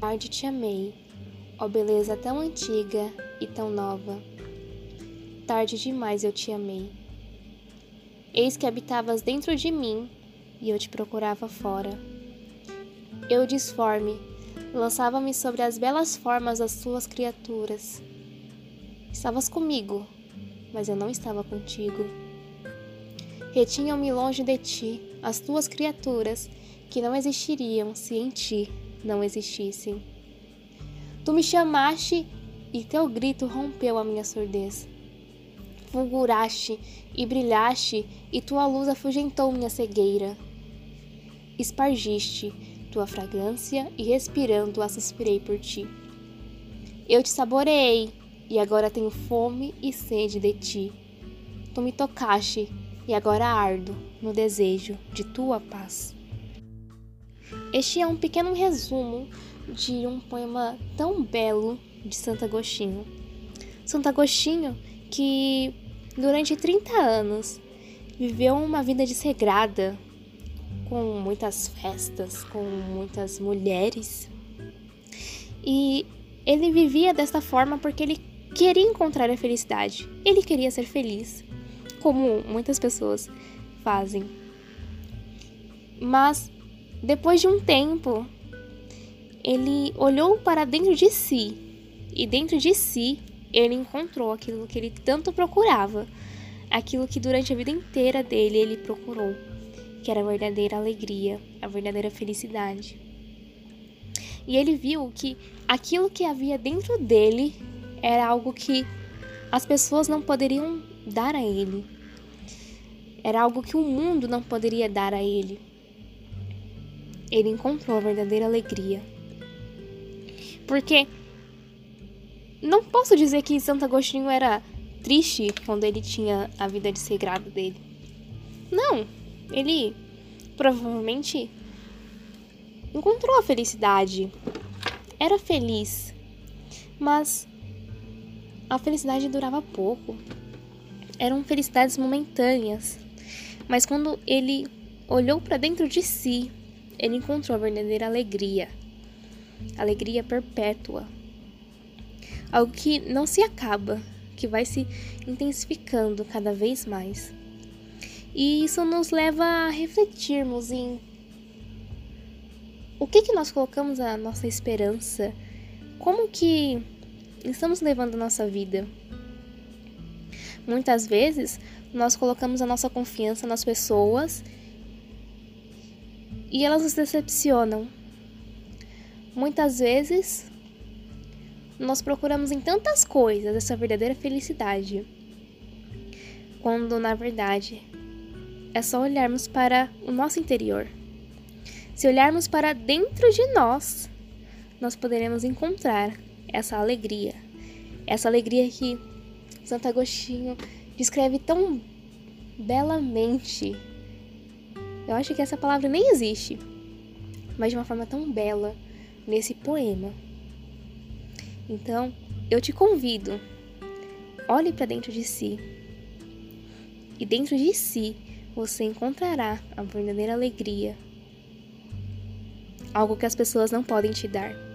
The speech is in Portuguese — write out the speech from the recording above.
tarde te amei, ó beleza tão antiga e tão nova. Tarde demais eu te amei. Eis que habitavas dentro de mim e eu te procurava fora. Eu disforme, lançava-me sobre as belas formas das tuas criaturas. Estavas comigo, mas eu não estava contigo. Retinham-me longe de ti as tuas criaturas que não existiriam se em ti não existissem. Tu me chamaste e teu grito rompeu a minha surdez. Fulguraste e brilhaste, e tua luz afugentou minha cegueira. Espargiste tua fragrância e respirando a suspirei por ti. Eu te saboreei e agora tenho fome e sede de ti. Tu me tocaste e agora ardo no desejo de tua paz. Este é um pequeno resumo de um poema tão belo de Santo Agostinho. Santo Agostinho que durante 30 anos viveu uma vida desregrada, com muitas festas, com muitas mulheres. E ele vivia desta forma porque ele queria encontrar a felicidade. Ele queria ser feliz, como muitas pessoas fazem. Mas depois de um tempo, ele olhou para dentro de si e dentro de si ele encontrou aquilo que ele tanto procurava, aquilo que durante a vida inteira dele ele procurou, que era a verdadeira alegria, a verdadeira felicidade. E ele viu que aquilo que havia dentro dele era algo que as pessoas não poderiam dar a ele. Era algo que o mundo não poderia dar a ele. Ele encontrou a verdadeira alegria. Porque não posso dizer que Santo Agostinho era triste quando ele tinha a vida desregrada dele. Não, ele provavelmente encontrou a felicidade. Era feliz. Mas a felicidade durava pouco. Eram felicidades momentâneas. Mas quando ele olhou para dentro de si, ele encontrou a verdadeira alegria. Alegria perpétua algo que não se acaba, que vai se intensificando cada vez mais. E isso nos leva a refletirmos em o que que nós colocamos a nossa esperança, como que estamos levando a nossa vida. Muitas vezes nós colocamos a nossa confiança nas pessoas e elas nos decepcionam. Muitas vezes nós procuramos em tantas coisas essa verdadeira felicidade, quando na verdade é só olharmos para o nosso interior. Se olharmos para dentro de nós, nós poderemos encontrar essa alegria, essa alegria que Santo Agostinho descreve tão belamente. Eu acho que essa palavra nem existe, mas de uma forma tão bela nesse poema. Então, eu te convido, olhe para dentro de si. E dentro de si você encontrará a verdadeira alegria. Algo que as pessoas não podem te dar.